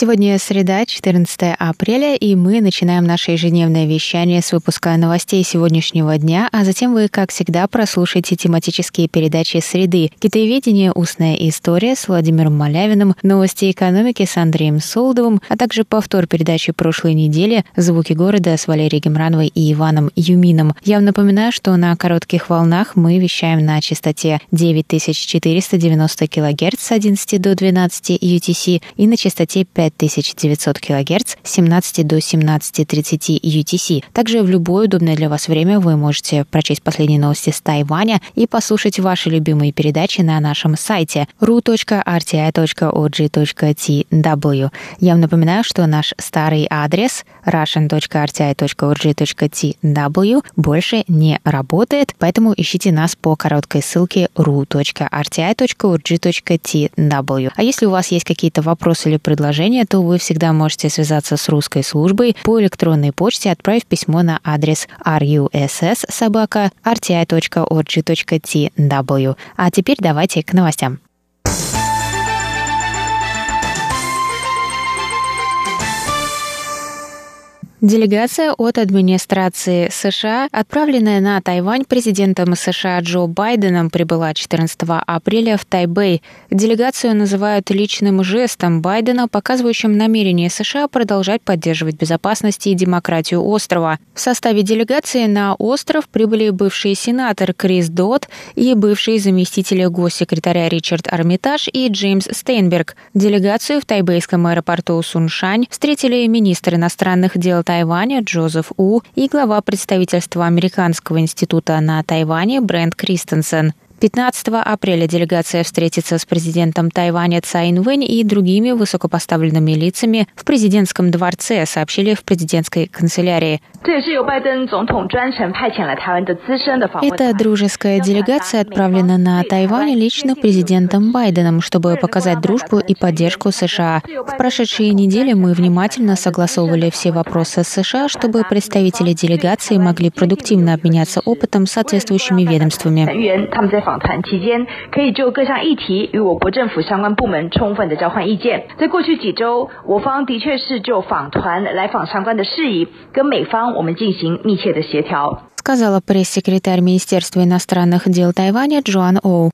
Сегодня среда, 14 апреля, и мы начинаем наше ежедневное вещание с выпуска новостей сегодняшнего дня, а затем вы, как всегда, прослушаете тематические передачи «Среды», «Китаеведение. Устная история» с Владимиром Малявиным, «Новости экономики» с Андреем Солдовым, а также повтор передачи прошлой недели «Звуки города» с Валерией Гемрановой и Иваном Юмином. Я вам напоминаю, что на коротких волнах мы вещаем на частоте 9490 кГц с 11 до 12 UTC и на частоте 5 5900 кГц с 17 до 17.30 UTC. Также в любое удобное для вас время вы можете прочесть последние новости с Тайваня и послушать ваши любимые передачи на нашем сайте ru.rti.org.tw. Я вам напоминаю, что наш старый адрес russian.rti.org.tw больше не работает, поэтому ищите нас по короткой ссылке ru.rti.org.tw. А если у вас есть какие-то вопросы или предложения, предложения, то вы всегда можете связаться с русской службой по электронной почте, отправив письмо на адрес russ.rti.org.tw. А теперь давайте к новостям. Делегация от администрации США, отправленная на Тайвань президентом США Джо Байденом, прибыла 14 апреля в Тайбэй. Делегацию называют личным жестом Байдена, показывающим намерение США продолжать поддерживать безопасность и демократию острова. В составе делегации на остров прибыли бывший сенатор Крис Дот и бывший заместитель госсекретаря Ричард Армитаж и Джеймс Стейнберг. Делегацию в тайбэйском аэропорту Суншань встретили министр иностранных дел Тайваня Джозеф У и глава представительства Американского института на Тайване Брент Кристенсен. 15 апреля делегация встретится с президентом Тайваня Цай Инвэнь и другими высокопоставленными лицами в президентском дворце, сообщили в президентской канцелярии. Эта дружеская делегация отправлена на Тайвань лично президентом Байденом, чтобы показать дружбу и поддержку США. В прошедшие недели мы внимательно согласовывали все вопросы с США, чтобы представители делегации могли продуктивно обменяться опытом с соответствующими ведомствами. 访谈期间，可以就各项议题与我国政府相关部门充分的交换意见。在过去几周，我方的确是就访团来访相关的事宜，跟美方我们进行密切的协调。сказала пресс-секретарь Министерства иностранных дел Тайваня Джоан Оу.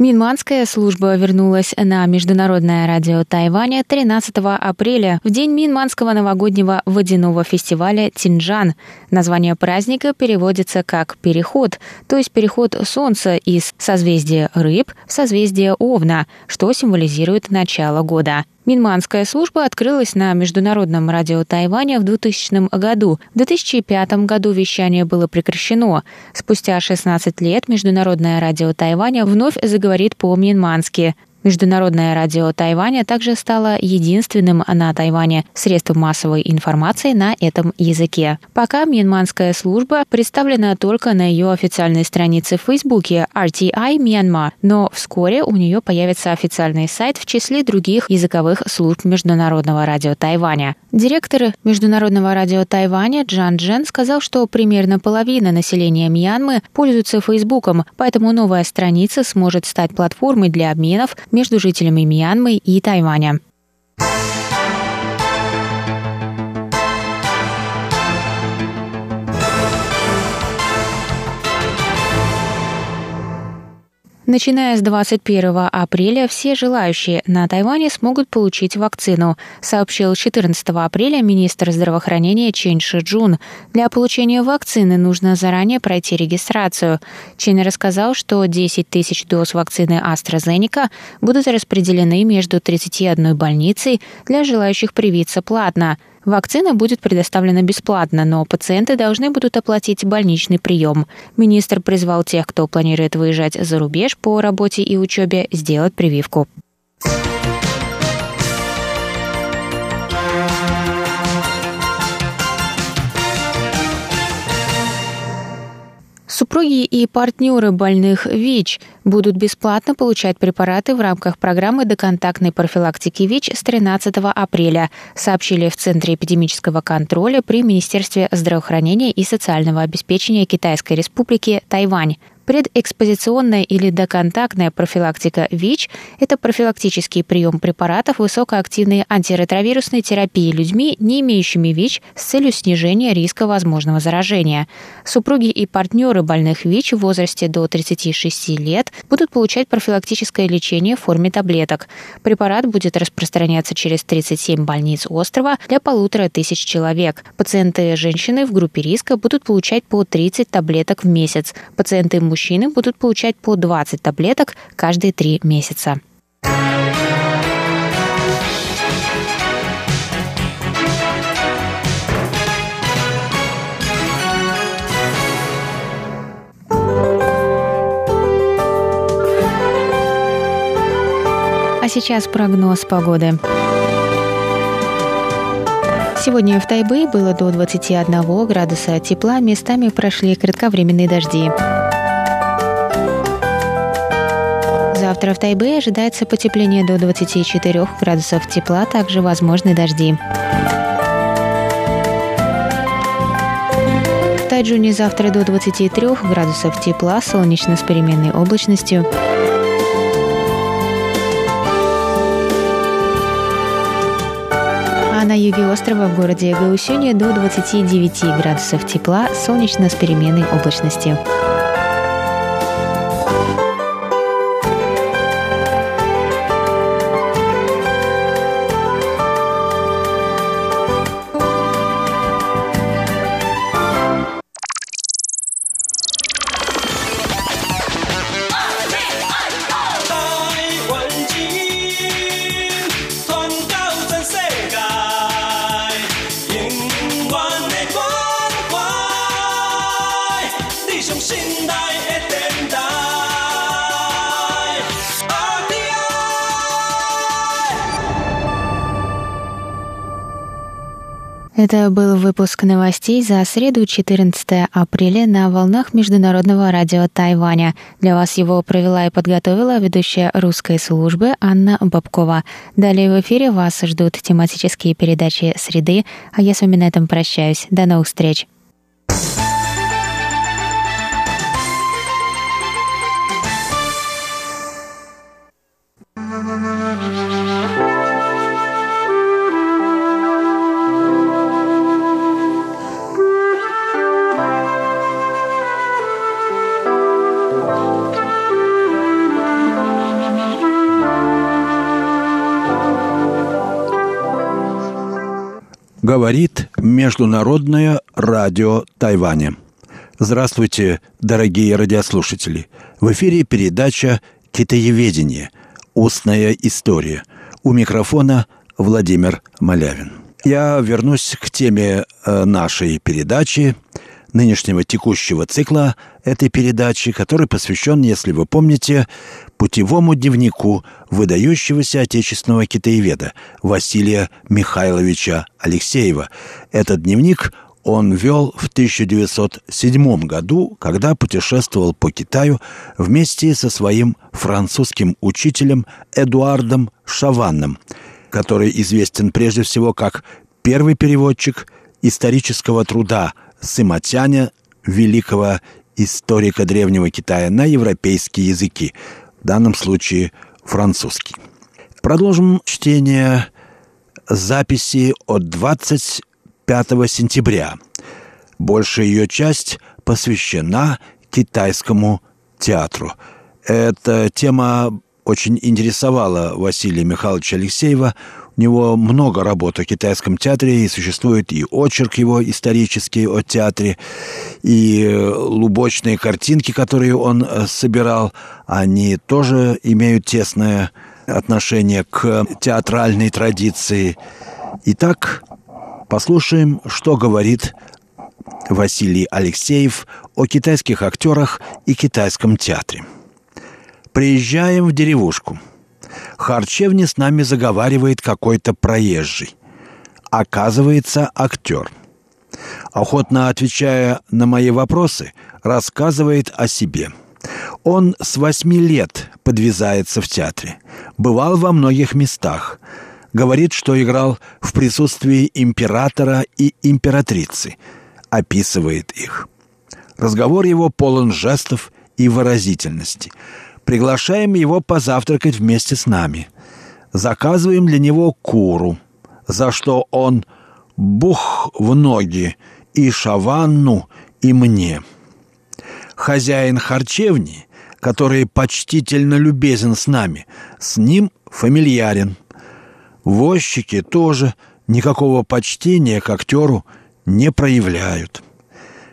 Минманская служба вернулась на Международное радио Тайваня 13 апреля, в день Минманского новогоднего водяного фестиваля Тинжан. Название праздника переводится как «переход», то есть переход Солнца из созвездия рыб в созвездие Овна, что символизирует начало года. Минманская служба открылась на Международном радио Тайваня в 2000 году. В 2005 году вещание было прекращено. Спустя 16 лет Международное радио Тайваня вновь заговорит по-минмански. Международное радио Тайваня также стало единственным на Тайване средством массовой информации на этом языке. Пока Мьянманская служба представлена только на ее официальной странице в Фейсбуке RTI Myanmar, но вскоре у нее появится официальный сайт в числе других языковых служб Международного радио Тайваня. Директор Международного радио Тайваня Джан Джен сказал, что примерно половина населения Мьянмы пользуется Фейсбуком, поэтому новая страница сможет стать платформой для обменов между жителями Мьянмы и Тайваня. Начиная с 21 апреля все желающие на Тайване смогут получить вакцину, сообщил 14 апреля министр здравоохранения Чен Шиджун. Для получения вакцины нужно заранее пройти регистрацию. Чен рассказал, что 10 тысяч доз вакцины AstraZeneca будут распределены между 31 больницей для желающих привиться платно – Вакцина будет предоставлена бесплатно, но пациенты должны будут оплатить больничный прием. Министр призвал тех, кто планирует выезжать за рубеж по работе и учебе, сделать прививку. Супруги и партнеры больных ВИЧ будут бесплатно получать препараты в рамках программы доконтактной профилактики ВИЧ с 13 апреля, сообщили в Центре эпидемического контроля при Министерстве здравоохранения и социального обеспечения Китайской Республики Тайвань. Предэкспозиционная или доконтактная профилактика ВИЧ – это профилактический прием препаратов высокоактивной антиретровирусной терапии людьми, не имеющими ВИЧ, с целью снижения риска возможного заражения. Супруги и партнеры больных ВИЧ в возрасте до 36 лет будут получать профилактическое лечение в форме таблеток. Препарат будет распространяться через 37 больниц острова для полутора тысяч человек. Пациенты женщины в группе риска будут получать по 30 таблеток в месяц. Пациенты мужчины будут получать по 20 таблеток каждые три месяца. А сейчас прогноз погоды. Сегодня в Тайбэе было до 21 градуса тепла, местами прошли кратковременные дожди. Завтра в Тайбе ожидается потепление до 24 градусов тепла, также возможны дожди. В Тайджуне завтра до 23 градусов тепла, солнечно с переменной облачностью. А на юге острова в городе Гаусюне до 29 градусов тепла, солнечно с переменной облачностью. Это был выпуск новостей за среду 14 апреля на волнах Международного радио Тайваня. Для вас его провела и подготовила ведущая русской службы Анна Бабкова. Далее в эфире вас ждут тематические передачи «Среды», а я с вами на этом прощаюсь. До новых встреч! Говорит Международное радио Тайваня. Здравствуйте, дорогие радиослушатели. В эфире передача «Китаеведение. Устная история». У микрофона Владимир Малявин. Я вернусь к теме э, нашей передачи – нынешнего текущего цикла этой передачи, который посвящен, если вы помните, путевому дневнику выдающегося отечественного китаеведа Василия Михайловича Алексеева. Этот дневник он вел в 1907 году, когда путешествовал по Китаю вместе со своим французским учителем Эдуардом Шаванном, который известен прежде всего как первый переводчик исторического труда Сыматяня, великого историка древнего Китая, на европейские языки, в данном случае французский. Продолжим чтение записи от 25 сентября. Большая ее часть посвящена китайскому театру. Эта тема очень интересовала Василия Михайловича Алексеева него много работ о китайском театре, и существует и очерк его исторический о театре, и лубочные картинки, которые он э, собирал, они тоже имеют тесное отношение к театральной традиции. Итак, послушаем, что говорит Василий Алексеев о китайских актерах и китайском театре. Приезжаем в деревушку – харчевне с нами заговаривает какой-то проезжий. Оказывается, актер. Охотно отвечая на мои вопросы, рассказывает о себе. Он с восьми лет подвязается в театре. Бывал во многих местах. Говорит, что играл в присутствии императора и императрицы. Описывает их. Разговор его полон жестов и выразительности. Приглашаем его позавтракать вместе с нами. Заказываем для него куру, за что он бух в ноги и Шаванну, и мне. Хозяин харчевни, который почтительно любезен с нами, с ним фамильярен. Возчики тоже никакого почтения к актеру не проявляют.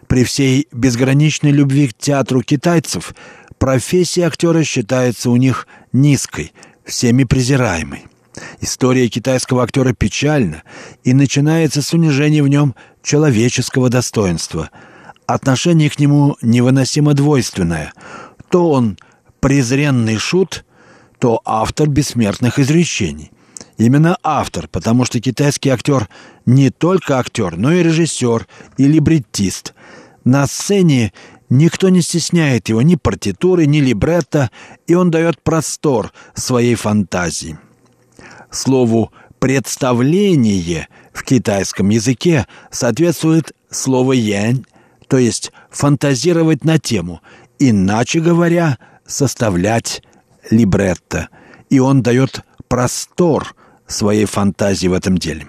При всей безграничной любви к театру китайцев профессия актера считается у них низкой, всеми презираемой. История китайского актера печальна и начинается с унижения в нем человеческого достоинства. Отношение к нему невыносимо двойственное. То он презренный шут, то автор бессмертных изречений. Именно автор, потому что китайский актер не только актер, но и режиссер и либреттист. На сцене никто не стесняет его ни партитуры, ни либретто, и он дает простор своей фантазии. Слову «представление» в китайском языке соответствует слово «янь», то есть фантазировать на тему, иначе говоря, составлять либретто. И он дает простор своей фантазии в этом деле.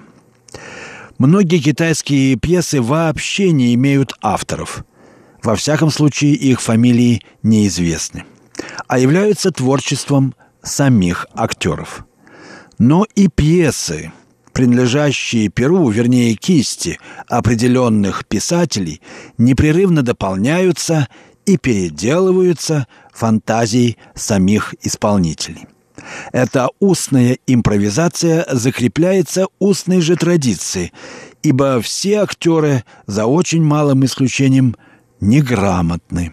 Многие китайские пьесы вообще не имеют авторов. Во всяком случае, их фамилии неизвестны, а являются творчеством самих актеров. Но и пьесы, принадлежащие перу, вернее кисти определенных писателей, непрерывно дополняются и переделываются фантазией самих исполнителей. Эта устная импровизация закрепляется устной же традицией, ибо все актеры, за очень малым исключением, неграмотны.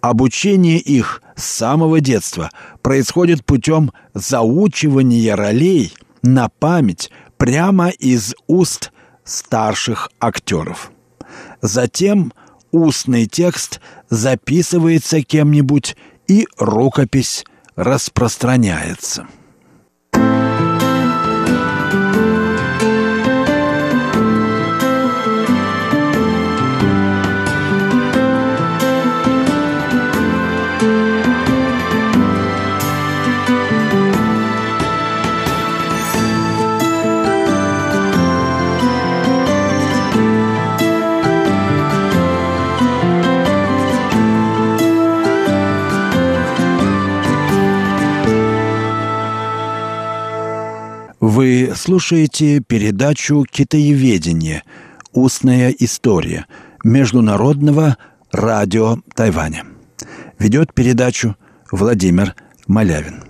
Обучение их с самого детства происходит путем заучивания ролей на память прямо из уст старших актеров. Затем устный текст записывается кем-нибудь, и рукопись распространяется. Слушаете передачу «Китаеведение. Устная история» Международного радио Тайваня. Ведет передачу Владимир Малявин.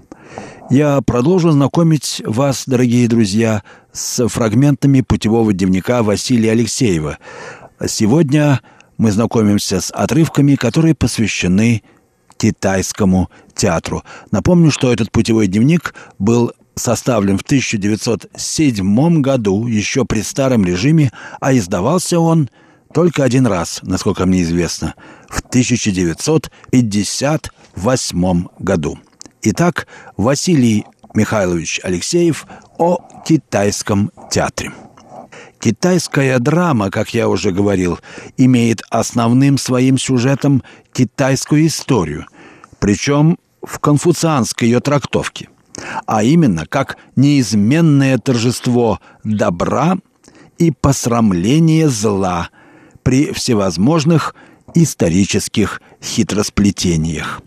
Я продолжу знакомить вас, дорогие друзья, с фрагментами путевого дневника Василия Алексеева. Сегодня мы знакомимся с отрывками, которые посвящены китайскому театру. Напомню, что этот путевой дневник был составлен в 1907 году, еще при старом режиме, а издавался он только один раз, насколько мне известно, в 1958 году. Итак, Василий Михайлович Алексеев о китайском театре. Китайская драма, как я уже говорил, имеет основным своим сюжетом китайскую историю, причем в конфуцианской ее трактовке а именно как неизменное торжество добра и посрамление зла при всевозможных исторических хитросплетениях.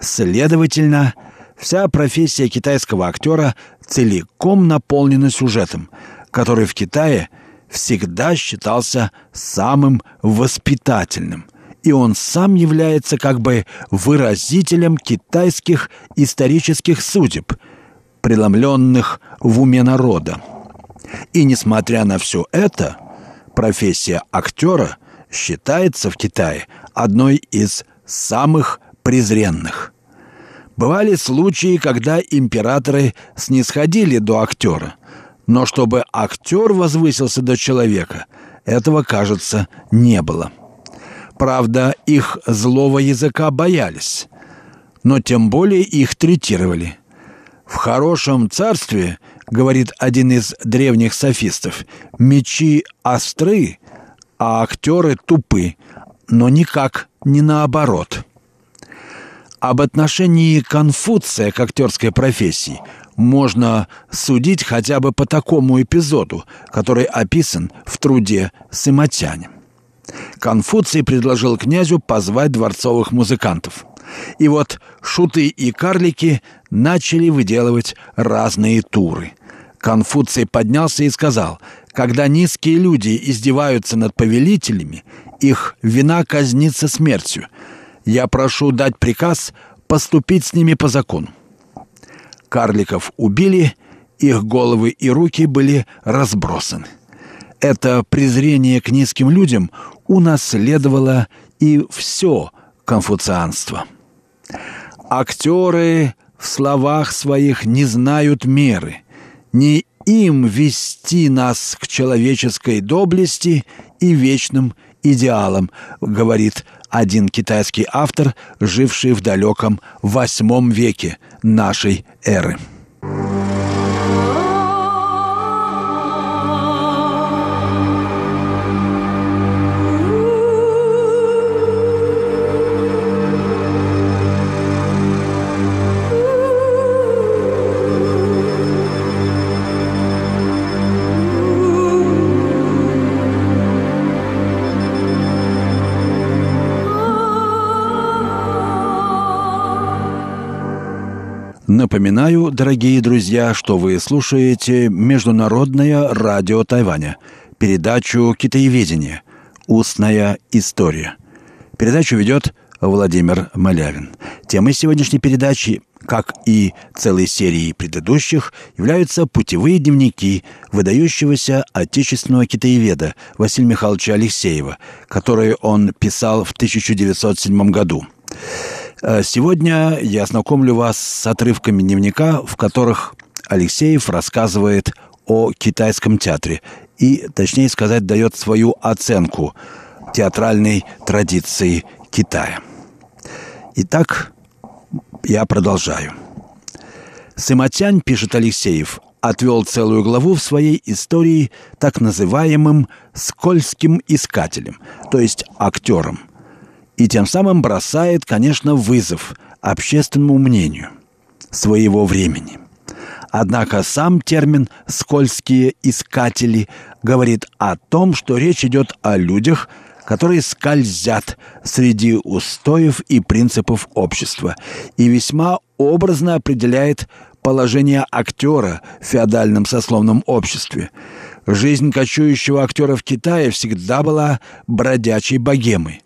Следовательно, вся профессия китайского актера целиком наполнена сюжетом, который в Китае всегда считался самым воспитательным – и он сам является как бы выразителем китайских исторических судеб, преломленных в уме народа. И несмотря на все это, профессия актера считается в Китае одной из самых презренных. Бывали случаи, когда императоры снисходили до актера, но чтобы актер возвысился до человека, этого, кажется, не было. Правда, их злого языка боялись, но тем более их третировали. В хорошем царстве, говорит один из древних софистов, мечи остры, а актеры тупы, но никак не наоборот. Об отношении Конфуция к актерской профессии можно судить хотя бы по такому эпизоду, который описан в труде «Сыматянь». Конфуций предложил князю позвать дворцовых музыкантов. И вот шуты и карлики начали выделывать разные туры. Конфуций поднялся и сказал, когда низкие люди издеваются над повелителями, их вина казнится смертью. Я прошу дать приказ поступить с ними по закону. Карликов убили, их головы и руки были разбросаны. Это презрение к низким людям унаследовало и все конфуцианство. Актеры в словах своих не знают меры. Не им вести нас к человеческой доблести и вечным идеалам, говорит один китайский автор, живший в далеком восьмом веке нашей эры. Напоминаю, дорогие друзья, что вы слушаете Международное радио Тайваня, передачу «Китаеведение. Устная история». Передачу ведет Владимир Малявин. Темой сегодняшней передачи, как и целой серии предыдущих, являются путевые дневники выдающегося отечественного китаеведа Василия Михайловича Алексеева, которые он писал в 1907 году. Э, сегодня я знакомлю вас с отрывками дневника, в которых Алексеев рассказывает о китайском театре и, точнее сказать, дает свою оценку театральной традиции Китая. Итак, я продолжаю. Сыматянь, пишет Алексеев, отвел целую главу в своей истории так называемым «скользким искателем», то есть актером – и тем самым бросает, конечно, вызов общественному мнению своего времени. Однако сам термин «скользкие искатели» говорит о том, что речь идет о людях, которые скользят среди устоев и принципов общества и весьма образно определяет положение актера в феодальном сословном обществе. Жизнь кочующего актера в Китае всегда была бродячей богемой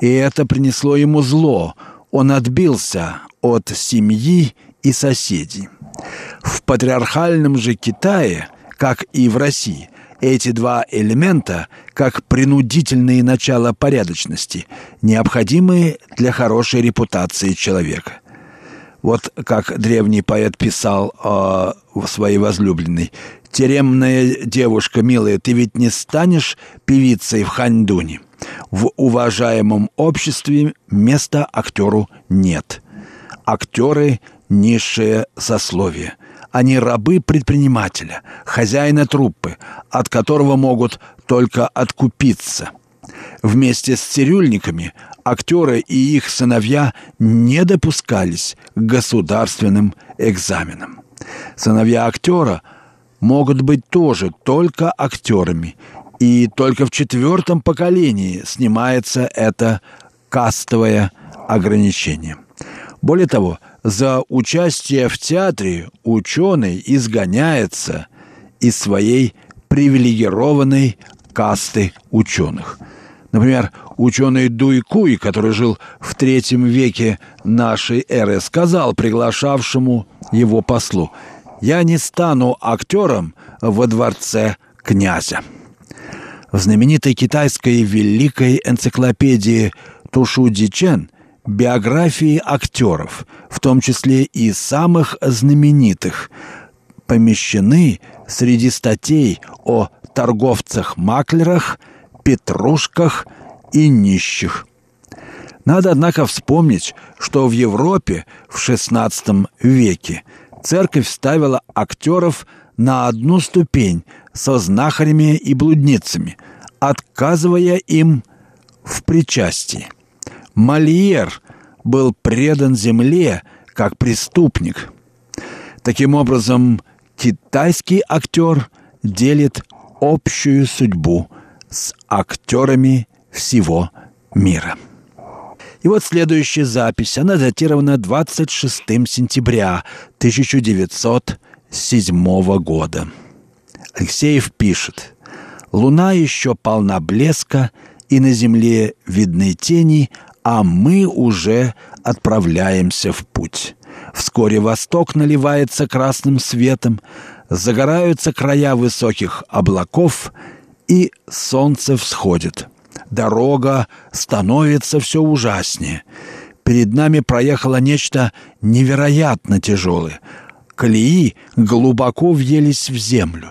и это принесло ему зло. Он отбился от семьи и соседей. В патриархальном же Китае, как и в России, эти два элемента, как принудительные начала порядочности, необходимы для хорошей репутации человека. Вот как древний поэт писал о своей возлюбленной. «Теремная девушка, милая, ты ведь не станешь певицей в Ханьдуне?» В уважаемом обществе места актеру нет. Актеры – низшее сословие. Они рабы предпринимателя, хозяина труппы, от которого могут только откупиться. Вместе с цирюльниками актеры и их сыновья не допускались к государственным экзаменам. Сыновья актера могут быть тоже только актерами и только в четвертом поколении снимается это кастовое ограничение. Более того, за участие в театре ученый изгоняется из своей привилегированной касты ученых. Например, ученый Дуйкуй, который жил в третьем веке нашей эры, сказал приглашавшему его послу, «Я не стану актером во дворце князя». В знаменитой китайской великой энциклопедии Тушу Дичен биографии актеров, в том числе и самых знаменитых, помещены среди статей о торговцах-маклерах, петрушках и нищих. Надо, однако, вспомнить, что в Европе в XVI веке церковь ставила актеров на одну ступень со знахарями и блудницами, отказывая им в причастии. Мольер был предан земле как преступник. Таким образом, китайский актер делит общую судьбу с актерами всего мира. И вот следующая запись. Она датирована 26 сентября 1907 года. Алексеев пишет. «Луна еще полна блеска, и на земле видны тени, а мы уже отправляемся в путь. Вскоре восток наливается красным светом, загораются края высоких облаков, и солнце всходит. Дорога становится все ужаснее. Перед нами проехало нечто невероятно тяжелое. Колеи глубоко въелись в землю.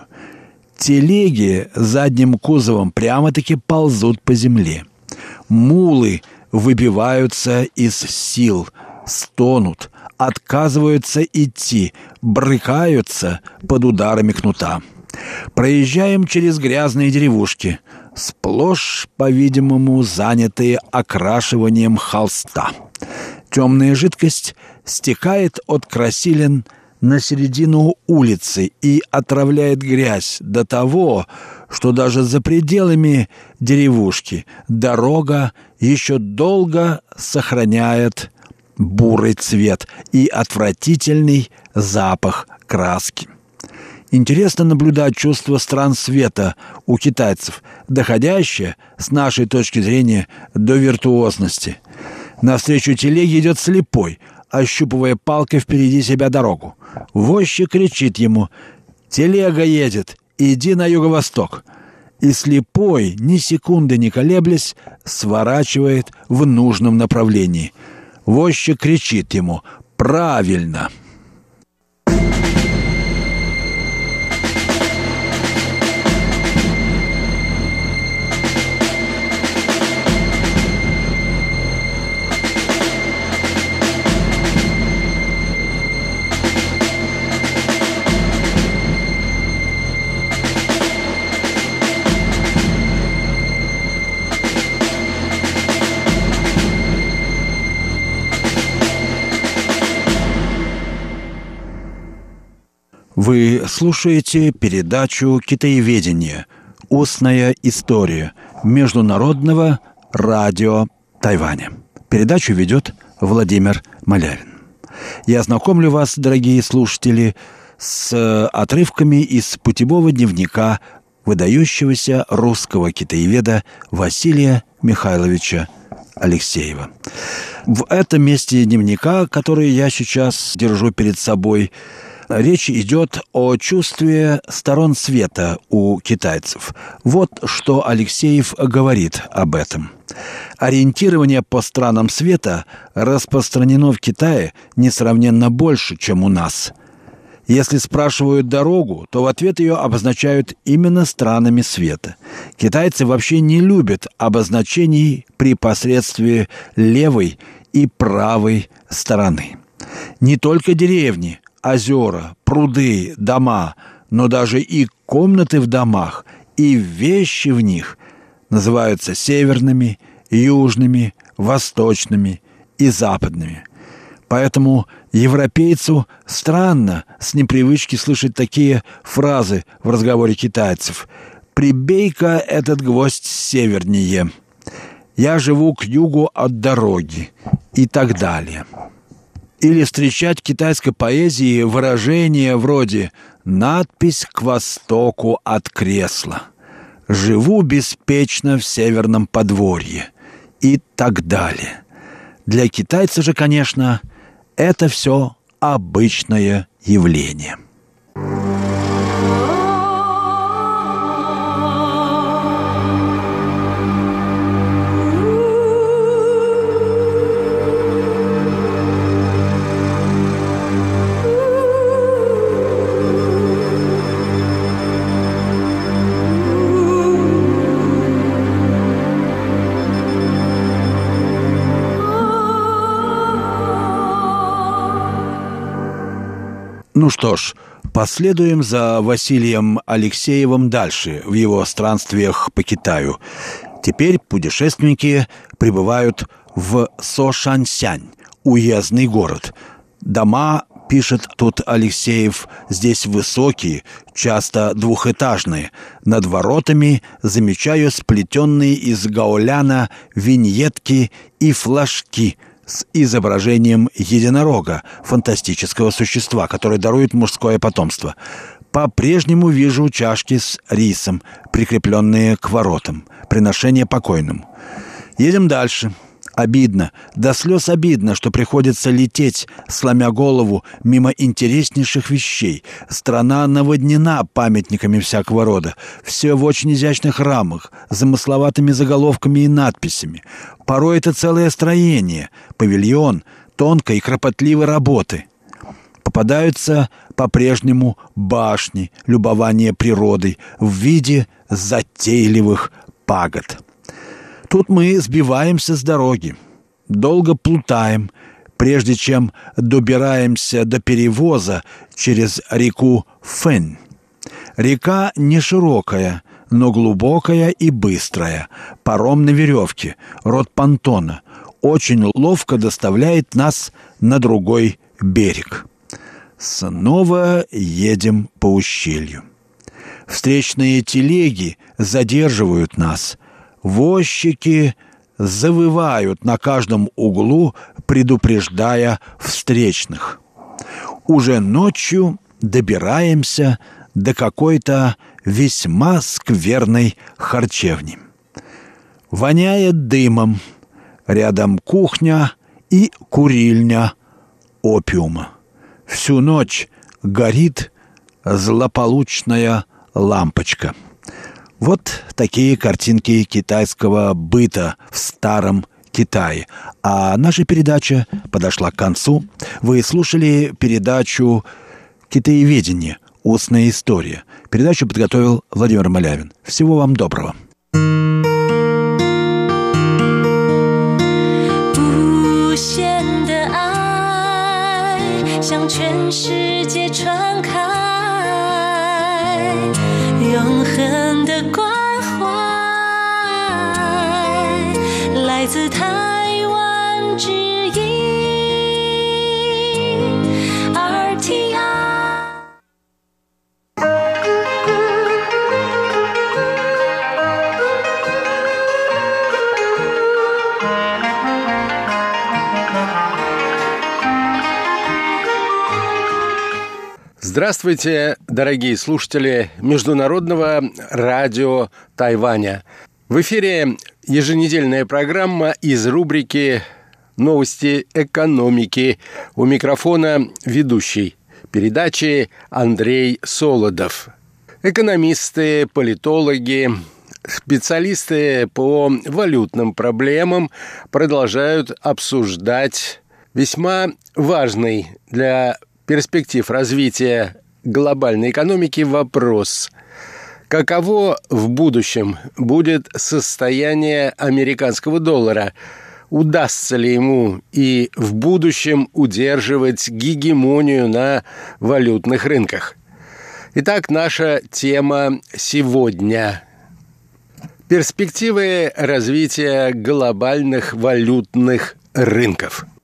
Телеги задним кузовом прямо-таки ползут по земле. Мулы выбиваются из сил, стонут, отказываются идти, брыкаются под ударами кнута. Проезжаем через грязные деревушки, сплошь, по-видимому, занятые окрашиванием холста. Темная жидкость стекает от красилин на середину улицы и отравляет грязь до того, что даже за пределами деревушки дорога еще долго сохраняет бурый цвет и отвратительный запах краски. Интересно наблюдать чувство стран света у китайцев, доходящее, с нашей точки зрения, до виртуозности. Навстречу телеге идет слепой, ощупывая палкой впереди себя дорогу. Возчик кричит ему «Телега едет, иди на юго-восток». И слепой, ни секунды не колеблясь, сворачивает в нужном направлении. Возчик кричит ему «Правильно!» Слушаете передачу «Китаеведение. Устная история» Международного радио Тайваня. Передачу ведет Владимир Малявин. Я знакомлю вас, дорогие слушатели, с отрывками из путевого дневника выдающегося русского китаеведа Василия Михайловича Алексеева. В этом месте дневника, который я сейчас держу перед собой, Речь идет о чувстве сторон света у китайцев. Вот что Алексеев говорит об этом. Ориентирование по странам света распространено в Китае несравненно больше, чем у нас. Если спрашивают дорогу, то в ответ ее обозначают именно странами света. Китайцы вообще не любят обозначений при посредстве левой и правой стороны. Не только деревни, озера, пруды, дома, но даже и комнаты в домах, и вещи в них называются северными, южными, восточными и западными. Поэтому европейцу странно с непривычки слышать такие фразы в разговоре китайцев. «Прибей-ка этот гвоздь севернее», «Я живу к югу от дороги» и так далее или встречать в китайской поэзии выражения вроде «надпись к востоку от кресла», «живу беспечно в северном подворье» и так далее. Для китайца же, конечно, это все обычное явление. Ну что ж, последуем за Василием Алексеевым дальше в его странствиях по Китаю. Теперь путешественники прибывают в Сошансянь, уездный город. Дома, пишет тут Алексеев, здесь высокие, часто двухэтажные. Над воротами замечаю сплетенные из гауляна виньетки и флажки – с изображением единорога, фантастического существа, которое дарует мужское потомство. По-прежнему вижу чашки с рисом, прикрепленные к воротам. Приношение покойному. Едем дальше. Обидно, до слез обидно, что приходится лететь, сломя голову, мимо интереснейших вещей. Страна наводнена памятниками всякого рода. Все в очень изящных рамах, замысловатыми заголовками и надписями. Порой это целое строение, павильон, тонкой и кропотливой работы. Попадаются по-прежнему башни, любования природой в виде затейливых пагод. Тут мы сбиваемся с дороги, долго плутаем, прежде чем добираемся до перевоза через реку Фэн. Река не широкая, но глубокая и быстрая. Паром на веревке, рот понтона. Очень ловко доставляет нас на другой берег. Снова едем по ущелью. Встречные телеги задерживают нас – Возчики завывают на каждом углу, предупреждая встречных. Уже ночью добираемся до какой-то весьма скверной харчевни. Воняет дымом. Рядом кухня и курильня опиума. Всю ночь горит злополучная лампочка – вот такие картинки китайского быта в старом Китае. А наша передача подошла к концу. Вы слушали передачу «Китаеведение. Устная история». Передачу подготовил Владимир Малявин. Всего вам доброго. 向全世界传开， 永恒的关怀来自他 Здравствуйте, дорогие слушатели Международного радио Тайваня. В эфире еженедельная программа из рубрики «Новости экономики». У микрофона ведущий передачи Андрей Солодов. Экономисты, политологи, специалисты по валютным проблемам продолжают обсуждать весьма важный для перспектив развития глобальной экономики вопрос – Каково в будущем будет состояние американского доллара? Удастся ли ему и в будущем удерживать гегемонию на валютных рынках? Итак, наша тема сегодня – перспективы развития глобальных валютных рынков –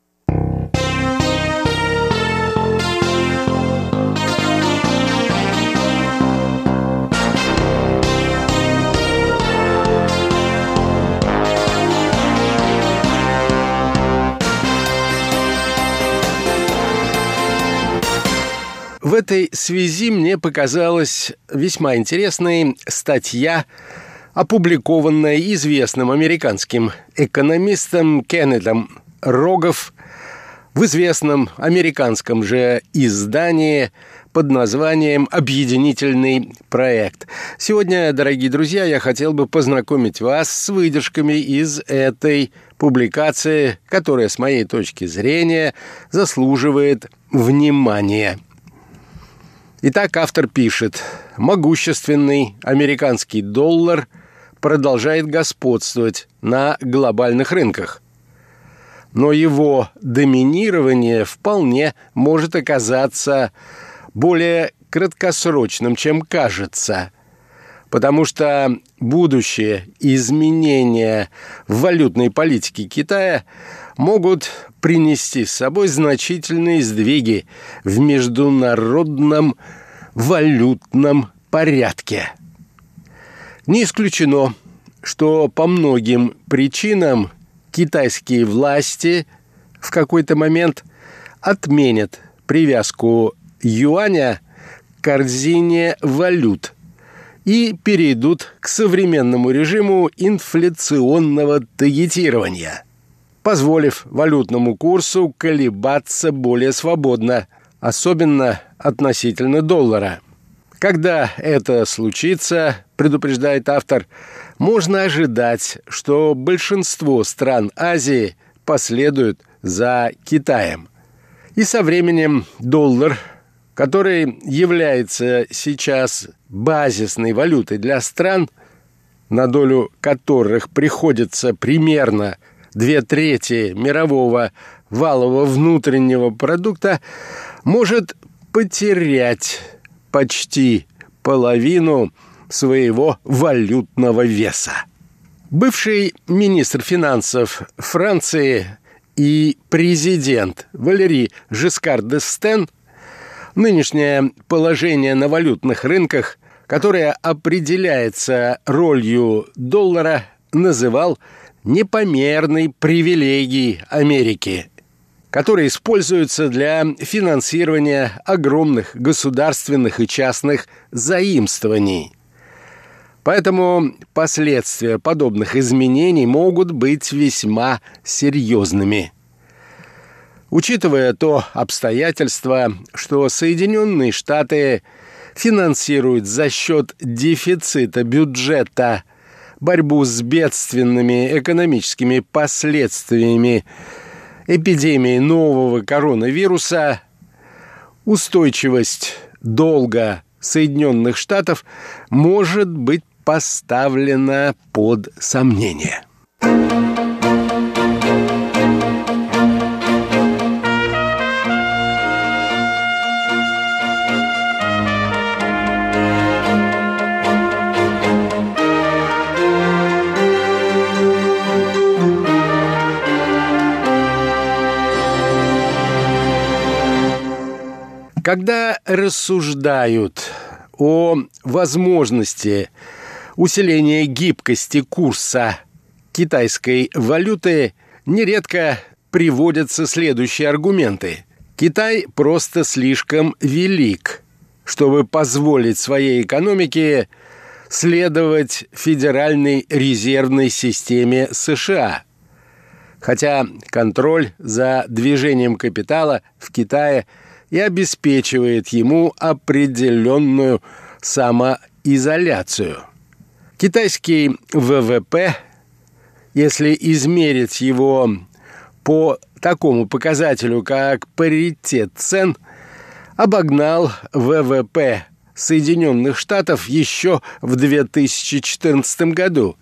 В этой связи мне показалась весьма интересной статья, опубликованная известным американским экономистом Кеннетом Рогов в известном американском же издании под названием «Объединительный проект». Сегодня, дорогие друзья, я хотел бы познакомить вас с выдержками из этой публикации, которая, с моей точки зрения, заслуживает внимания. Итак, автор пишет, могущественный американский доллар продолжает господствовать на глобальных рынках. Но его доминирование вполне может оказаться более краткосрочным, чем кажется, потому что будущее изменения в валютной политике Китая могут принести с собой значительные сдвиги в международном валютном порядке. Не исключено, что по многим причинам китайские власти в какой-то момент отменят привязку юаня к корзине валют и перейдут к современному режиму инфляционного таргетирования, позволив валютному курсу колебаться более свободно, особенно относительно доллара. Когда это случится, предупреждает автор, можно ожидать, что большинство стран Азии последуют за Китаем. И со временем доллар, который является сейчас базисной валютой для стран, на долю которых приходится примерно две трети мирового валового внутреннего продукта, может потерять почти половину своего валютного веса. Бывший министр финансов Франции и президент Валерий Жескар де Стен нынешнее положение на валютных рынках, которое определяется ролью доллара, называл непомерной привилегией Америки – которые используются для финансирования огромных государственных и частных заимствований. Поэтому последствия подобных изменений могут быть весьма серьезными. Учитывая то обстоятельство, что Соединенные Штаты финансируют за счет дефицита бюджета борьбу с бедственными экономическими последствиями эпидемии нового коронавируса, устойчивость долга Соединенных Штатов может быть поставлена под сомнение. Когда рассуждают о возможности усиления гибкости курса китайской валюты, нередко приводятся следующие аргументы. Китай просто слишком велик, чтобы позволить своей экономике следовать Федеральной резервной системе США. Хотя контроль за движением капитала в Китае – и обеспечивает ему определенную самоизоляцию. Китайский ВВП, если измерить его по такому показателю, как паритет цен, обогнал ВВП Соединенных Штатов еще в 2014 году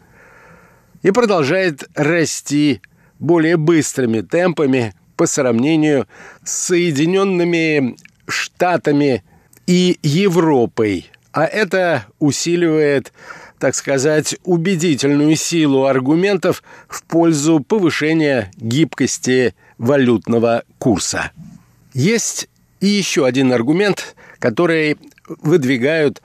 и продолжает расти более быстрыми темпами по сравнению с Соединенными Штатами и Европой. А это усиливает, так сказать, убедительную силу аргументов в пользу повышения гибкости валютного курса. Есть и еще один аргумент, который выдвигают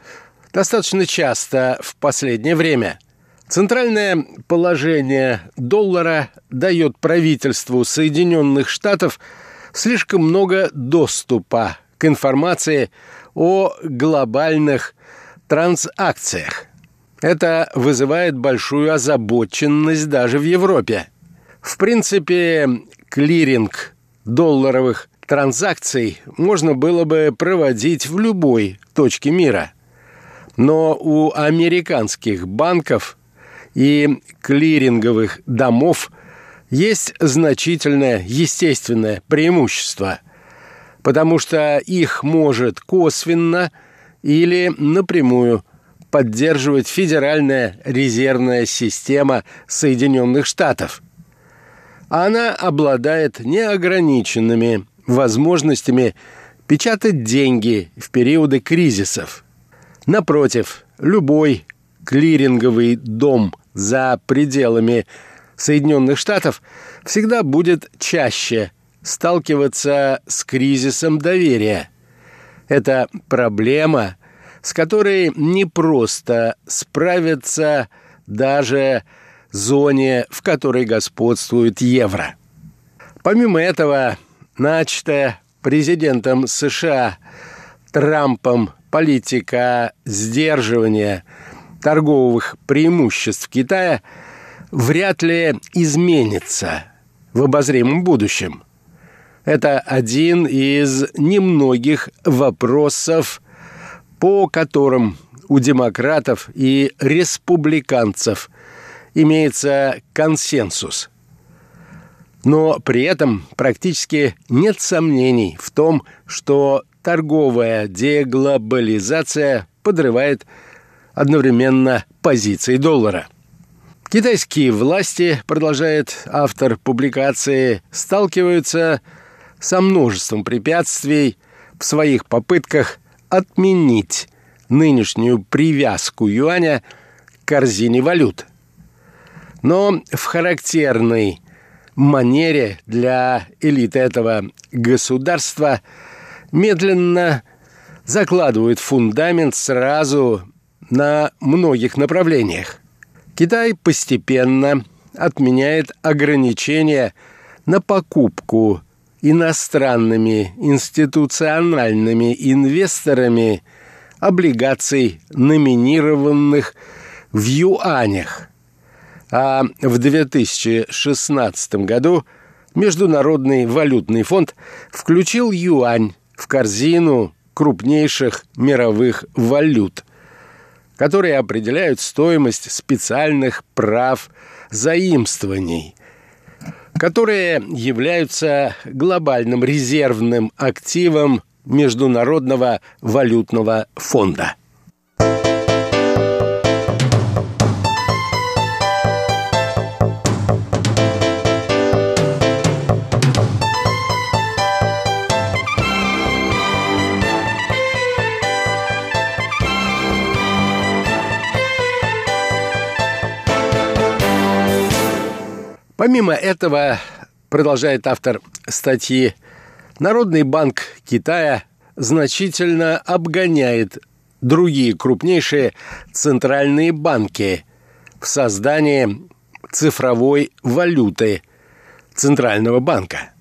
достаточно часто в последнее время – Центральное положение доллара дает правительству Соединенных Штатов слишком много доступа к информации о глобальных транзакциях. Это вызывает большую озабоченность даже в Европе. В принципе, клиринг долларовых транзакций можно было бы проводить в любой точке мира. Но у американских банков и клиринговых домов есть значительное естественное преимущество, потому что их может косвенно или напрямую поддерживать Федеральная резервная система Соединенных Штатов. Она обладает неограниченными возможностями печатать деньги в периоды кризисов. Напротив, любой клиринговый дом за пределами Соединенных Штатов всегда будет чаще сталкиваться с кризисом доверия. Это проблема, с которой не просто справиться даже зоне, в которой господствует евро. Помимо этого, начатая президентом США Трампом политика сдерживания торговых преимуществ Китая вряд ли изменится в обозримом будущем. Это один из немногих вопросов, по которым у демократов и республиканцев имеется консенсус. Но при этом практически нет сомнений в том, что торговая деглобализация подрывает одновременно позиции доллара. Китайские власти, продолжает автор публикации, сталкиваются со множеством препятствий в своих попытках отменить нынешнюю привязку юаня к корзине валют. Но в характерной манере для элиты этого государства медленно закладывают фундамент сразу на многих направлениях. Китай постепенно отменяет ограничения на покупку иностранными институциональными инвесторами облигаций, номинированных в юанях. А в 2016 году Международный валютный фонд включил юань в корзину крупнейших мировых валют, которые определяют стоимость специальных прав заимствований, которые являются глобальным резервным активом Международного валютного фонда. Помимо этого, продолжает автор статьи, Народный банк Китая значительно обгоняет другие крупнейшие центральные банки в создании цифровой валюты Центрального банка.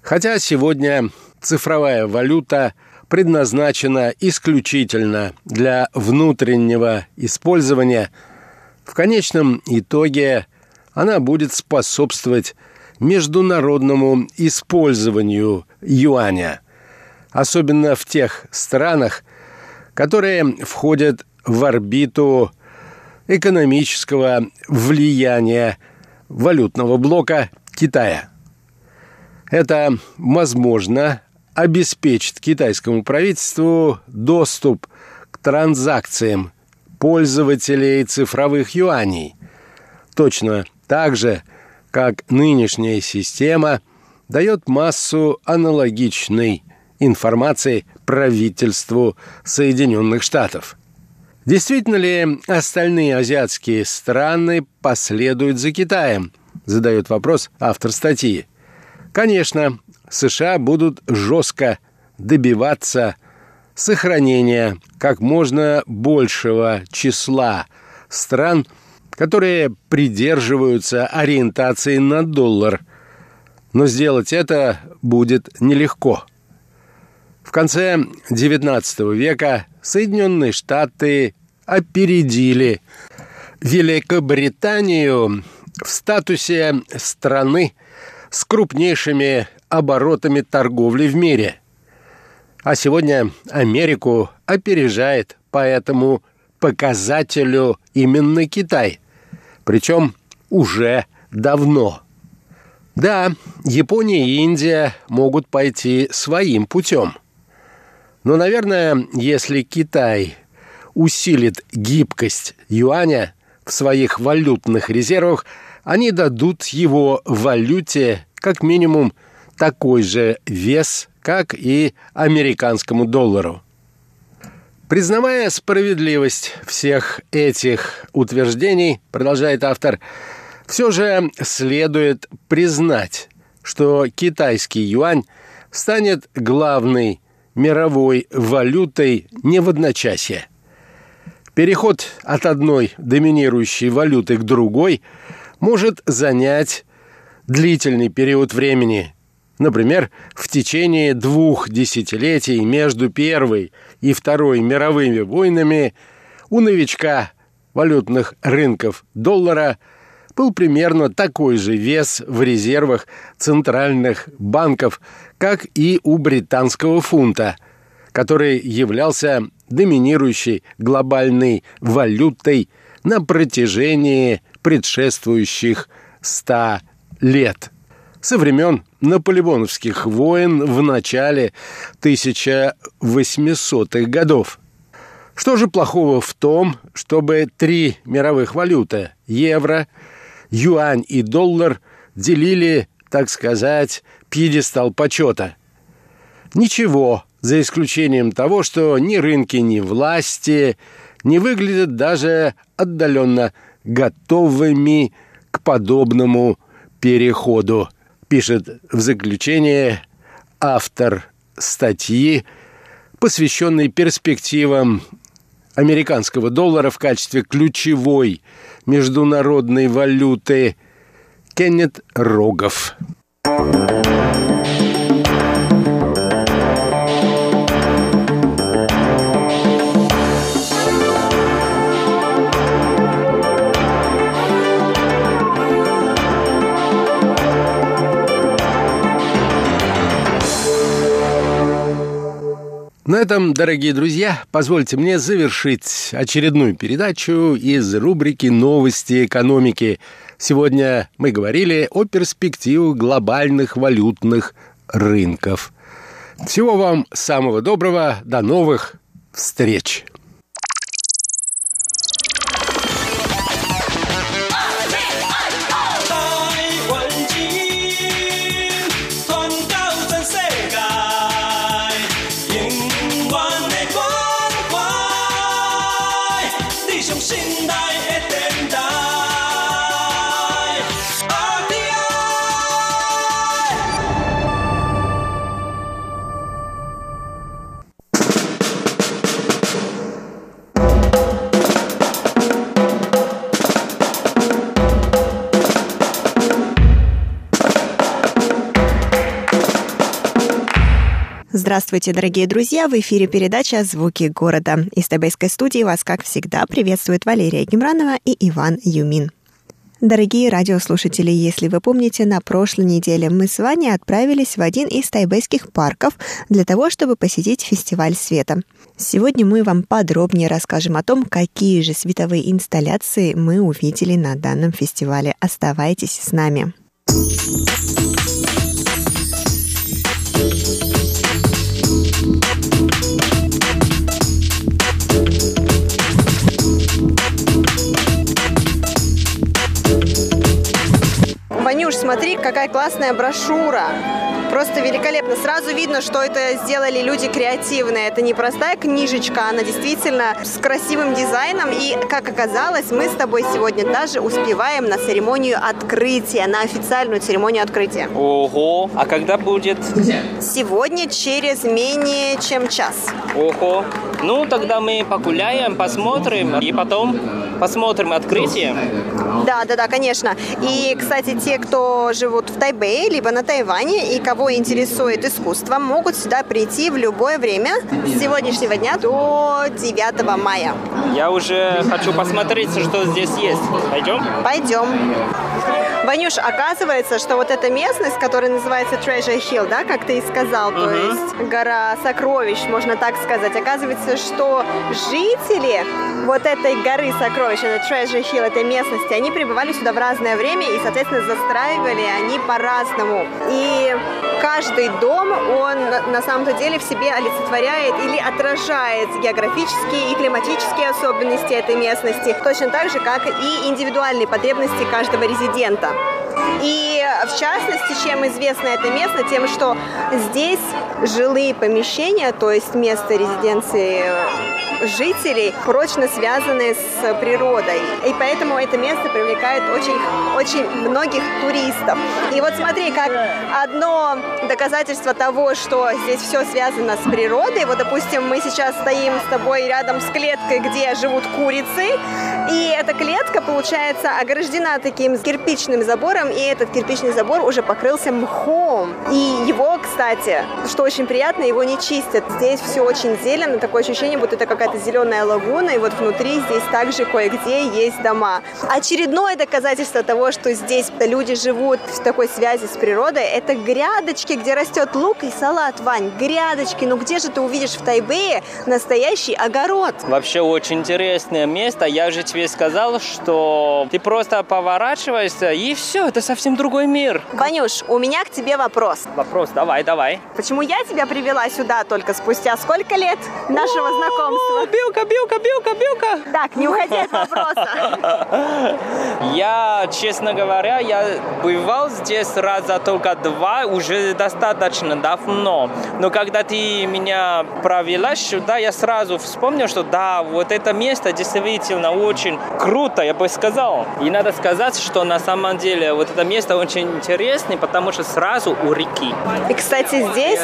Хотя сегодня цифровая валюта предназначена исключительно для внутреннего использования, в конечном итоге она будет способствовать международному использованию юаня, особенно в тех странах, которые входят в орбиту экономического влияния валютного блока Китая. Это, возможно, обеспечит китайскому правительству доступ к транзакциям пользователей цифровых юаней, точно так же, как нынешняя система дает массу аналогичной информации правительству Соединенных Штатов. Действительно ли остальные азиатские страны последуют за Китаем? Задает вопрос автор статьи. Конечно, США будут жестко добиваться сохранения как можно большего числа стран – которые придерживаются ориентации на доллар. Но сделать это будет нелегко. В конце XIX века Соединенные Штаты опередили Великобританию в статусе страны с крупнейшими оборотами торговли в мире. А сегодня Америку опережает по этому показателю именно Китай причем уже давно. Да, Япония и Индия могут пойти своим путем. Но, наверное, если Китай усилит гибкость юаня в своих валютных резервах, они дадут его валюте как минимум такой же вес, как и американскому доллару. Признавая справедливость всех этих утверждений, продолжает автор, все же следует признать, что китайский юань станет главной мировой валютой не в одночасье. Переход от одной доминирующей валюты к другой может занять длительный период времени. Например, в течение двух десятилетий между Первой и Второй мировыми войнами у новичка валютных рынков доллара был примерно такой же вес в резервах центральных банков, как и у британского фунта, который являлся доминирующей глобальной валютой на протяжении предшествующих ста лет. Со времен наполеоновских войн в начале 1800-х годов. Что же плохого в том, чтобы три мировых валюты – евро, юань и доллар – делили, так сказать, пьедестал почета? Ничего, за исключением того, что ни рынки, ни власти не выглядят даже отдаленно готовыми к подобному переходу, пишет в заключение автор статьи, посвященной перспективам американского доллара в качестве ключевой международной валюты Кеннет Рогов. На этом, дорогие друзья, позвольте мне завершить очередную передачу из рубрики «Новости экономики». Сегодня мы говорили о перспективах глобальных валютных рынков. Всего вам самого доброго, до новых встреч! Здравствуйте, дорогие друзья! В эфире передача «Звуки города». Из Табейской студии вас, как всегда, приветствует Валерия Гемранова и Иван Юмин. Дорогие радиослушатели, если вы помните, на прошлой неделе мы с вами отправились в один из тайбэйских парков для того, чтобы посетить фестиваль света. Сегодня мы вам подробнее расскажем о том, какие же световые инсталляции мы увидели на данном фестивале. Оставайтесь с нами. Ванюш, смотри, какая классная брошюра. Просто великолепно. Сразу видно, что это сделали люди креативные. Это не простая книжечка, она действительно с красивым дизайном. И, как оказалось, мы с тобой сегодня даже успеваем на церемонию открытия, на официальную церемонию открытия. Ого! А когда будет? Сегодня через менее чем час. Ого! Ну, тогда мы погуляем, посмотрим, и потом посмотрим открытие. Да, да, да, конечно. И, кстати, те, кто живут в Тайбэе, либо на Тайване, и кого интересует искусство, могут сюда прийти в любое время с сегодняшнего дня до 9 мая. Я уже хочу посмотреть, что здесь есть. Пойдем? Пойдем. Ванюш, оказывается, что вот эта местность, которая называется Treasure Hill, да, как ты и сказал, uh-huh. то есть гора сокровищ, можно так сказать, оказывается, что жители вот этой горы сокровищ, это Treasure Hill, этой местности, они прибывали сюда в разное время и, соответственно, застраивали они по-разному. И каждый дом, он на самом-то деле в себе олицетворяет или отражает географические и климатические особенности этой местности, точно так же, как и индивидуальные потребности каждого резидента. И в частности, чем известно это место, тем, что здесь жилые помещения, то есть место резиденции жителей прочно связаны с природой. И поэтому это место привлекает очень, очень многих туристов. И вот смотри, как одно доказательство того, что здесь все связано с природой. Вот, допустим, мы сейчас стоим с тобой рядом с клеткой, где живут курицы. И эта клетка, получается, ограждена таким кирпичным забором, и этот кирпичный забор уже покрылся мхом. И его, кстати, что очень приятно, его не чистят. Здесь все очень зелено, такое ощущение, будто это какая-то зеленая лагуна, и вот внутри здесь также кое-где есть дома. Очередное доказательство того, что здесь люди живут в такой связи с природой, это грядочки, где растет лук и салат, Вань. Грядочки, ну где же ты увидишь в Тайбэе настоящий огород? Вообще очень интересное место. Я же тебе сказал, что ты просто поворачиваешься, и все, это совсем другой мир. Ванюш, у меня к тебе вопрос. Вопрос, давай, давай. Почему я тебя привела сюда только спустя сколько лет нашего знакомства? Билка, билка, билка, билка. Так, не уходи от вопроса. Я, честно говоря, я бывал здесь раза только два, уже достаточно давно. Но когда ты меня провела сюда, я сразу вспомнил, что да, вот это место действительно очень круто, я бы сказал. И надо сказать, что на самом деле вот это место очень интересное, потому что сразу у реки. И, кстати, здесь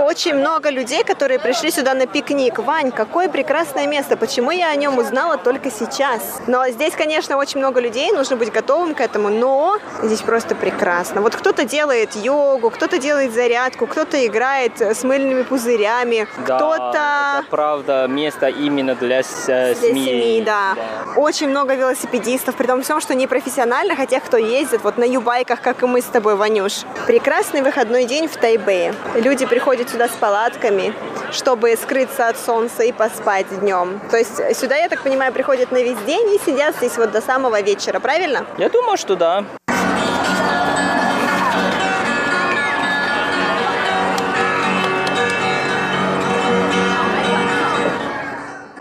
очень много людей, которые пришли сюда на пикник. Вань, какое прекрасное место. Почему я о нем узнала только сейчас? Но здесь, конечно, очень много людей, нужно быть готовым к этому, но здесь просто прекрасно. Вот кто-то делает йогу, кто-то делает зарядку, кто-то играет с мыльными пузырями, Да, кто-то... правда место именно для, Для семьи. семьи, да. Очень много велосипедистов, при том всем, что не профессиональных, а тех, кто ездит вот на юбайках, как и мы с тобой, Ванюш. Прекрасный выходной день в Тайбэе. Люди приходят сюда с палатками, чтобы скрыться от солнца и поспать днем. То есть сюда, я так понимаю, приходят на весь день и сидят здесь вот до самого вечера, правильно? Я думаю, что да.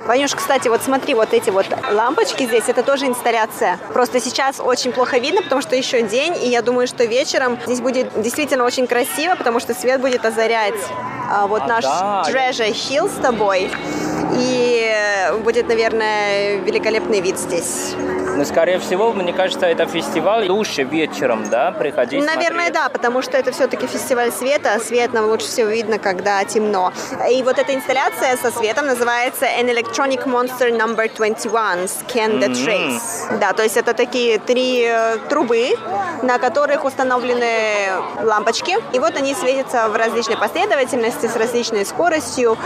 Ванюш, кстати, вот смотри, вот эти вот лампочки здесь, это тоже инсталляция. Просто сейчас очень плохо видно, потому что еще день, и я думаю, что вечером здесь будет действительно очень красиво, потому что свет будет озарять а, вот А, наш да. Treasure Hill с тобой. И будет, наверное, великолепный вид здесь. Но, скорее всего, мне кажется, это фестиваль лучше вечером, да, приходить Наверное, смотреть. да, потому что это все-таки фестиваль света, а свет нам лучше всего видно, когда темно. И вот эта инсталляция со светом называется An Electronic Monster Number 21 Scan the Trace. Да, то есть это такие три э, трубы, на которых установлены лампочки, и вот они светятся в различной последовательности, с различной скоростью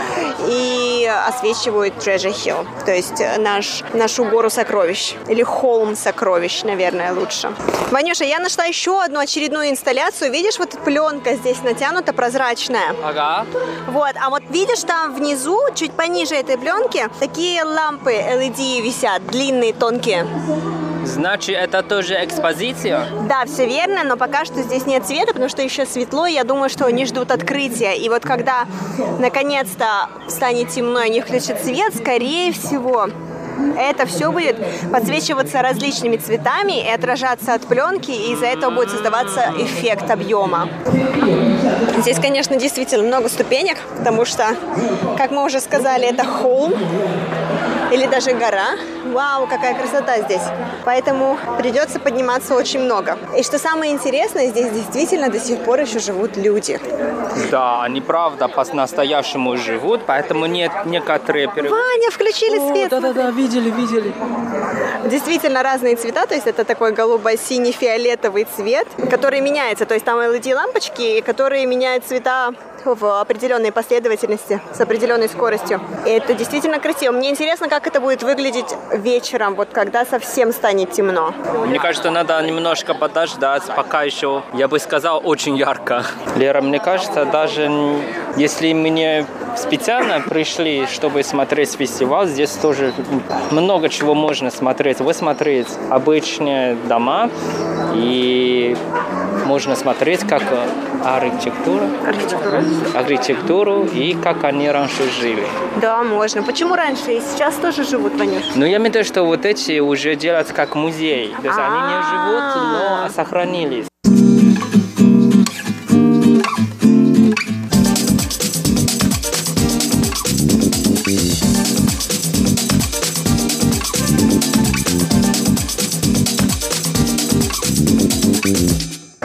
и освещивают Treasure Hill, то есть наш, нашу гору сокровищ, или холм сокровищ, наверное, лучше. Ванюша, я нашла еще одну очередную инсталляцию. Видишь, вот пленка здесь натянута, прозрачная. Ага. Вот, а вот видишь, там внизу, чуть пониже этой пленки, такие лампы LED висят, длинные, тонкие. Значит, это тоже экспозиция? Да, все верно, но пока что здесь нет света, потому что еще светло, и я думаю, что они ждут открытия. И вот когда наконец-то станет темно, и они включат свет, скорее всего, это все будет подсвечиваться различными цветами и отражаться от пленки, и из-за этого будет создаваться эффект объема. Здесь, конечно, действительно много ступенек, потому что, как мы уже сказали, это холм или даже гора. Вау, какая красота здесь. Поэтому придется подниматься очень много. И что самое интересное, здесь действительно до сих пор еще живут люди. Да, они правда по-настоящему живут, поэтому нет некоторые пере- Ваня, включили свет. Да-да-да, видели, видели. Действительно разные цвета, то есть это такой голубо-синий-фиолетовый цвет, который меняется. То есть там LED-лампочки, которые меняют цвета в определенной последовательности, с определенной скоростью. И это действительно красиво. Мне интересно, как это будет выглядеть вечером, вот когда совсем станет темно. Мне кажется, надо немножко подождать, пока еще, я бы сказал, очень ярко. Лера, мне кажется, даже если мне специально пришли, чтобы смотреть фестиваль. Здесь тоже много чего можно смотреть. Вы смотреть обычные дома и можно смотреть, как архитектура, Архитектура. Архитектуру и как они раньше жили. Да, можно. Почему раньше и сейчас тоже живут, Ванюш? Но я имею в виду, что вот эти уже делают как музей. То есть они не живут, но сохранились.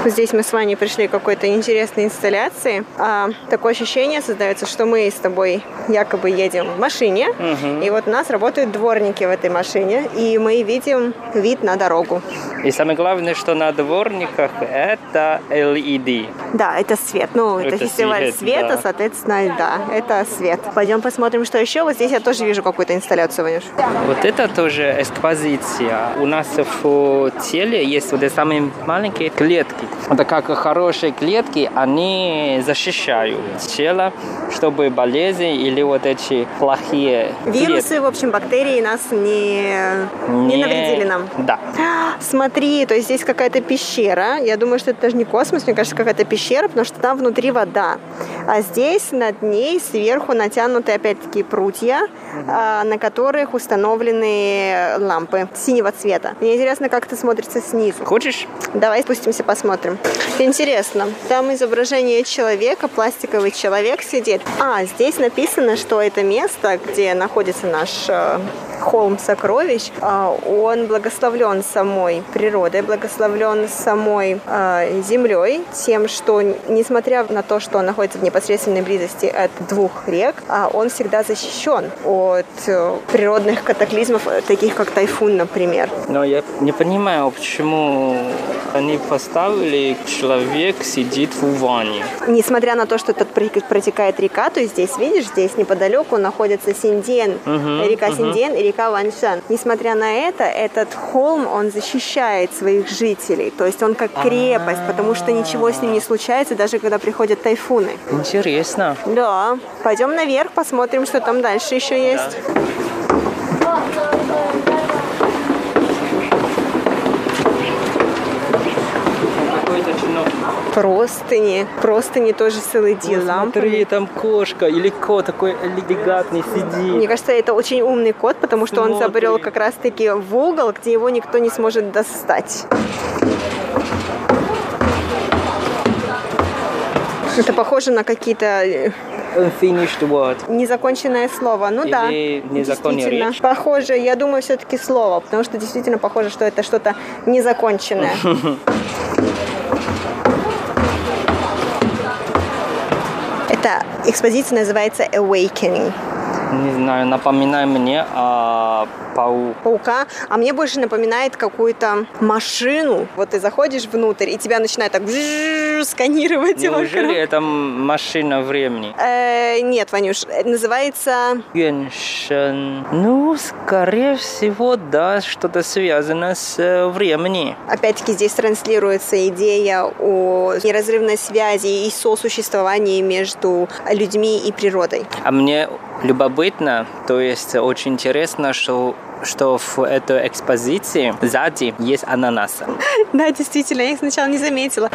Здесь мы с вами пришли к какой-то интересной инсталляции. А, такое ощущение создается, что мы с тобой якобы едем в машине, и вот у нас работают дворники в этой машине, и мы видим вид на дорогу. И самое главное, что на дворниках это LED. Да, это свет. Ну, это, Это фестиваль свет, света, да. соответственно, да, это свет. Пойдем посмотрим, что еще. Вот здесь я тоже вижу какую-то инсталляцию, Ванюш. Вот это тоже экспозиция. У нас в теле есть вот эти самые маленькие клетки. Это как хорошие клетки, они защищают тело, чтобы болезни или вот эти плохие Вирусы, в общем, бактерии нас не, не навредили нам. Да. Смотри, то есть здесь какая-то пещера. Я думаю, что это даже не космос, мне кажется, какая-то пещера, потому что там внутри вода. А здесь над ней сверху натянуты опять-таки прутья, а, на которых установлены лампы синего цвета. Мне интересно, как это смотрится снизу. Хочешь? Давай спустимся, посмотрим. Интересно. Там изображение человека, пластиковый человек сидит. А, здесь написано, что это место, где находится наш э, холм сокровищ, э, он благословлен самой природой, благословлен самой э, землей, тем, что несмотря на то, что он находится в непосредственной близости от двух рек, а он всегда защищен от э, природных катаклизмов, таких как тайфун, например. Но я не понимаю, почему они поставили человек сидит в ванне. Несмотря на то, что тут протекает река, то есть здесь, видишь, здесь неподалеку находится Синден, Мгм, река мгм. Синден и река Ваншан. Несмотря на это, этот холм, он защищает своих жителей, то есть он как крепость, потому что ничего с ним не случается, даже когда приходят тайфуны. Интересно. Да, пойдем наверх, посмотрим, что там дальше еще есть. Какой-то чинок. Простыни, простыни тоже целый день. Смотри, там кошка или кот такой элегантный сидит. Мне кажется, это очень умный кот, потому что он Смотри. забрел как раз-таки в угол, где его никто не сможет достать. Это похоже на какие-то э, Unfinished word. незаконченное слово. Ну да, Или незаконная действительно. речь. Похоже, я думаю, все-таки слово, потому что действительно похоже, что это что-то незаконченное. Эта экспозиция называется Awakening. Не знаю, напоминай мне о пау. паука, а мне больше напоминает какую-то машину. Вот ты заходишь внутрь, и тебя начинает так сканировать Неужели это машина времени? Э, нет, Ванюш, это называется... Геншен. Ну, скорее всего, да, что-то связано с э, временем. Опять-таки здесь транслируется идея о неразрывной связи и сосуществовании между людьми и природой. А мне любопытно, то есть очень интересно, что что в этой экспозиции сзади есть ананасы. Да, действительно, я их сначала не заметила.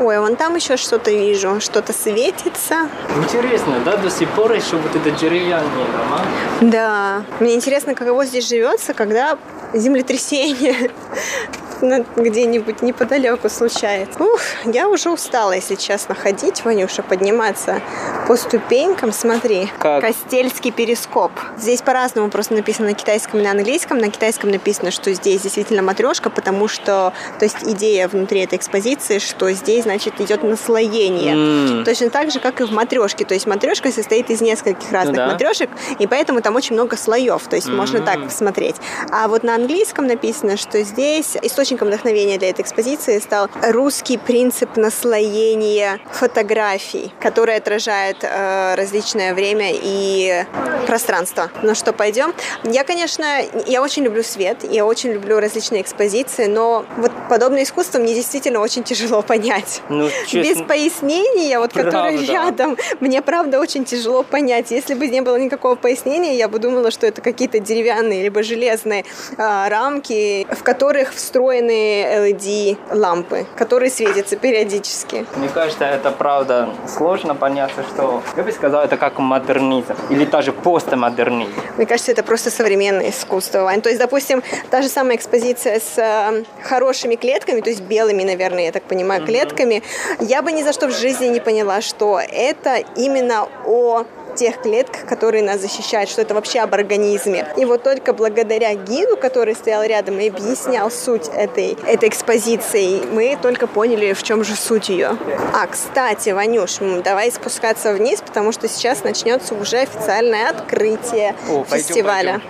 Ой, вон там еще что-то вижу, что-то светится. Интересно, да, до сих пор еще вот это деревянные дома. Да. Мне интересно, каково здесь живется, когда землетрясение где-нибудь неподалеку случается. Ух, я уже устала, если честно, ходить, Ванюша, подниматься по ступенькам. Смотри, Как? Костельский перископ. Здесь по-разному просто написано на китайском и на английском. На китайском написано, что здесь действительно матрешка, потому что, то есть идея внутри этой экспозиции, что здесь, значит, идет наслоение. М. Точно так же, как и в матрешке. То есть матрешка состоит из нескольких разных да. матрешек, и поэтому там очень много слоев. То есть можно так посмотреть. А вот на английском написано, что здесь источник источником вдохновения для этой экспозиции стал русский принцип наслоения фотографий, который отражает э, различное время и пространство. Ну что, пойдем? Я, конечно, я очень люблю свет, я очень люблю различные экспозиции, но вот подобное искусство мне действительно очень тяжело понять. Ну, честно... Без пояснения, вот, которые рядом, мне правда очень тяжело понять. Если бы не было никакого пояснения, я бы думала, что это какие-то деревянные либо железные э, рамки, в которых встроены LED-лампы, которые светятся периодически. Мне кажется, это правда сложно понять, что я бы сказал, это как модернизм или даже постмодернизм. Мне кажется, это просто современное искусство, Вань. То есть, допустим, та же самая экспозиция с э, хорошими клетками, то есть белыми, наверное, я так понимаю, mm-hmm. клетками, я бы ни за что в жизни не поняла, что это именно о тех клетках, которые нас защищают, что это вообще об организме. И вот только благодаря гиду, который стоял рядом и объяснял суть этой, этой экспозиции, мы только поняли, в чем же суть ее. А, кстати, Ванюш, давай спускаться вниз, потому что сейчас начнется уже официальное открытие О, фестиваля.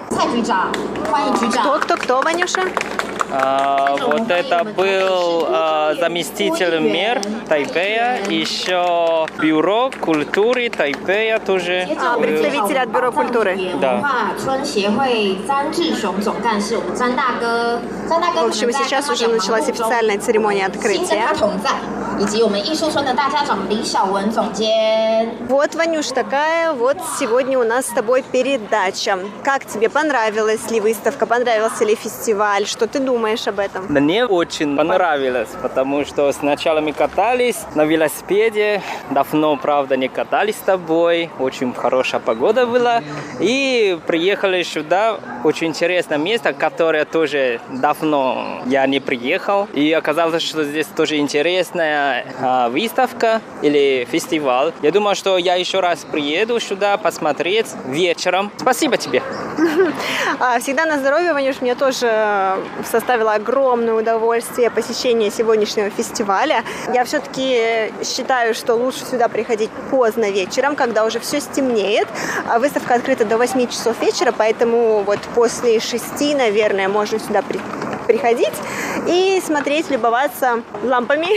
Кто, кто, кто, Ванюша? А, вот это был а, заместитель мэр Тайпея, еще бюро культуры Тайпея тоже. А, представитель от бюро культуры? Да. В общем, сейчас уже началась официальная церемония открытия. Вот, Ванюш, такая вот сегодня у нас с тобой передача. Как тебе понравилась ли выставка, понравился ли фестиваль? Что ты думаешь об этом? Мне очень понравилось, потому что сначала мы катались на велосипеде. Давно, правда, не катались с тобой. Очень хорошая погода была. И приехали сюда. Очень интересное место, которое тоже давно я не приехал. И оказалось, что здесь тоже интересная а, выставка или фестиваль. Я думаю, что я еще раз приеду сюда посмотреть вечером. Спасибо тебе. А, всегда на здоровье, Ванюш, мне тоже составило огромное удовольствие посещение сегодняшнего фестиваля. Я все-таки считаю, что лучше сюда приходить поздно вечером, когда уже все стемнеет. А выставка открыта до 8 часов вечера, поэтому вот после 6, наверное, можно сюда прийти приходить и смотреть, любоваться лампами,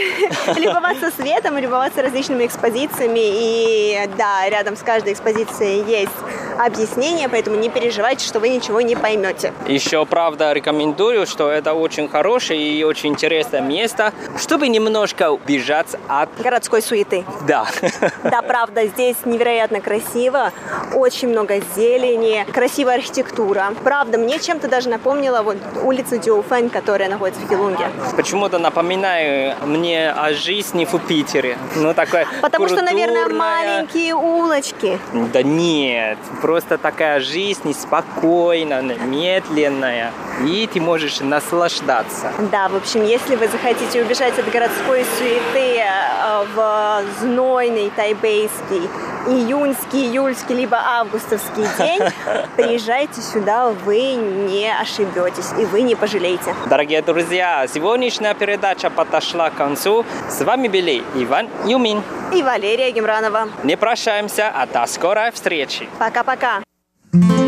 любоваться светом, любоваться различными экспозициями. И да, рядом с каждой экспозицией есть объяснение, поэтому не переживайте, что вы ничего не поймете. Еще, правда, рекомендую, что это очень хорошее и очень интересное место, чтобы немножко убежать от... Городской суеты. Да. Да, правда, здесь невероятно красиво, очень много зелени, красивая архитектура. Правда, мне чем-то даже напомнила вот улицу Дюфен, которая находится в Хилунге. Почему-то напоминаю мне о жизни в Питере. Ну, такая Потому культурная... что, наверное, маленькие улочки. Да нет, просто такая жизнь спокойная, медленная, и ты можешь наслаждаться. Да, в общем, если вы захотите убежать от городской суеты э, в знойный тайбейский июньский, июльский, либо августовский день, приезжайте сюда, вы не ошибетесь и вы не пожалеете. Дорогие друзья, сегодняшняя передача подошла к концу. С вами были Иван Юмин и Валерия Гемранова. Не прощаемся, а до скорой встречи. Пока-пока. ai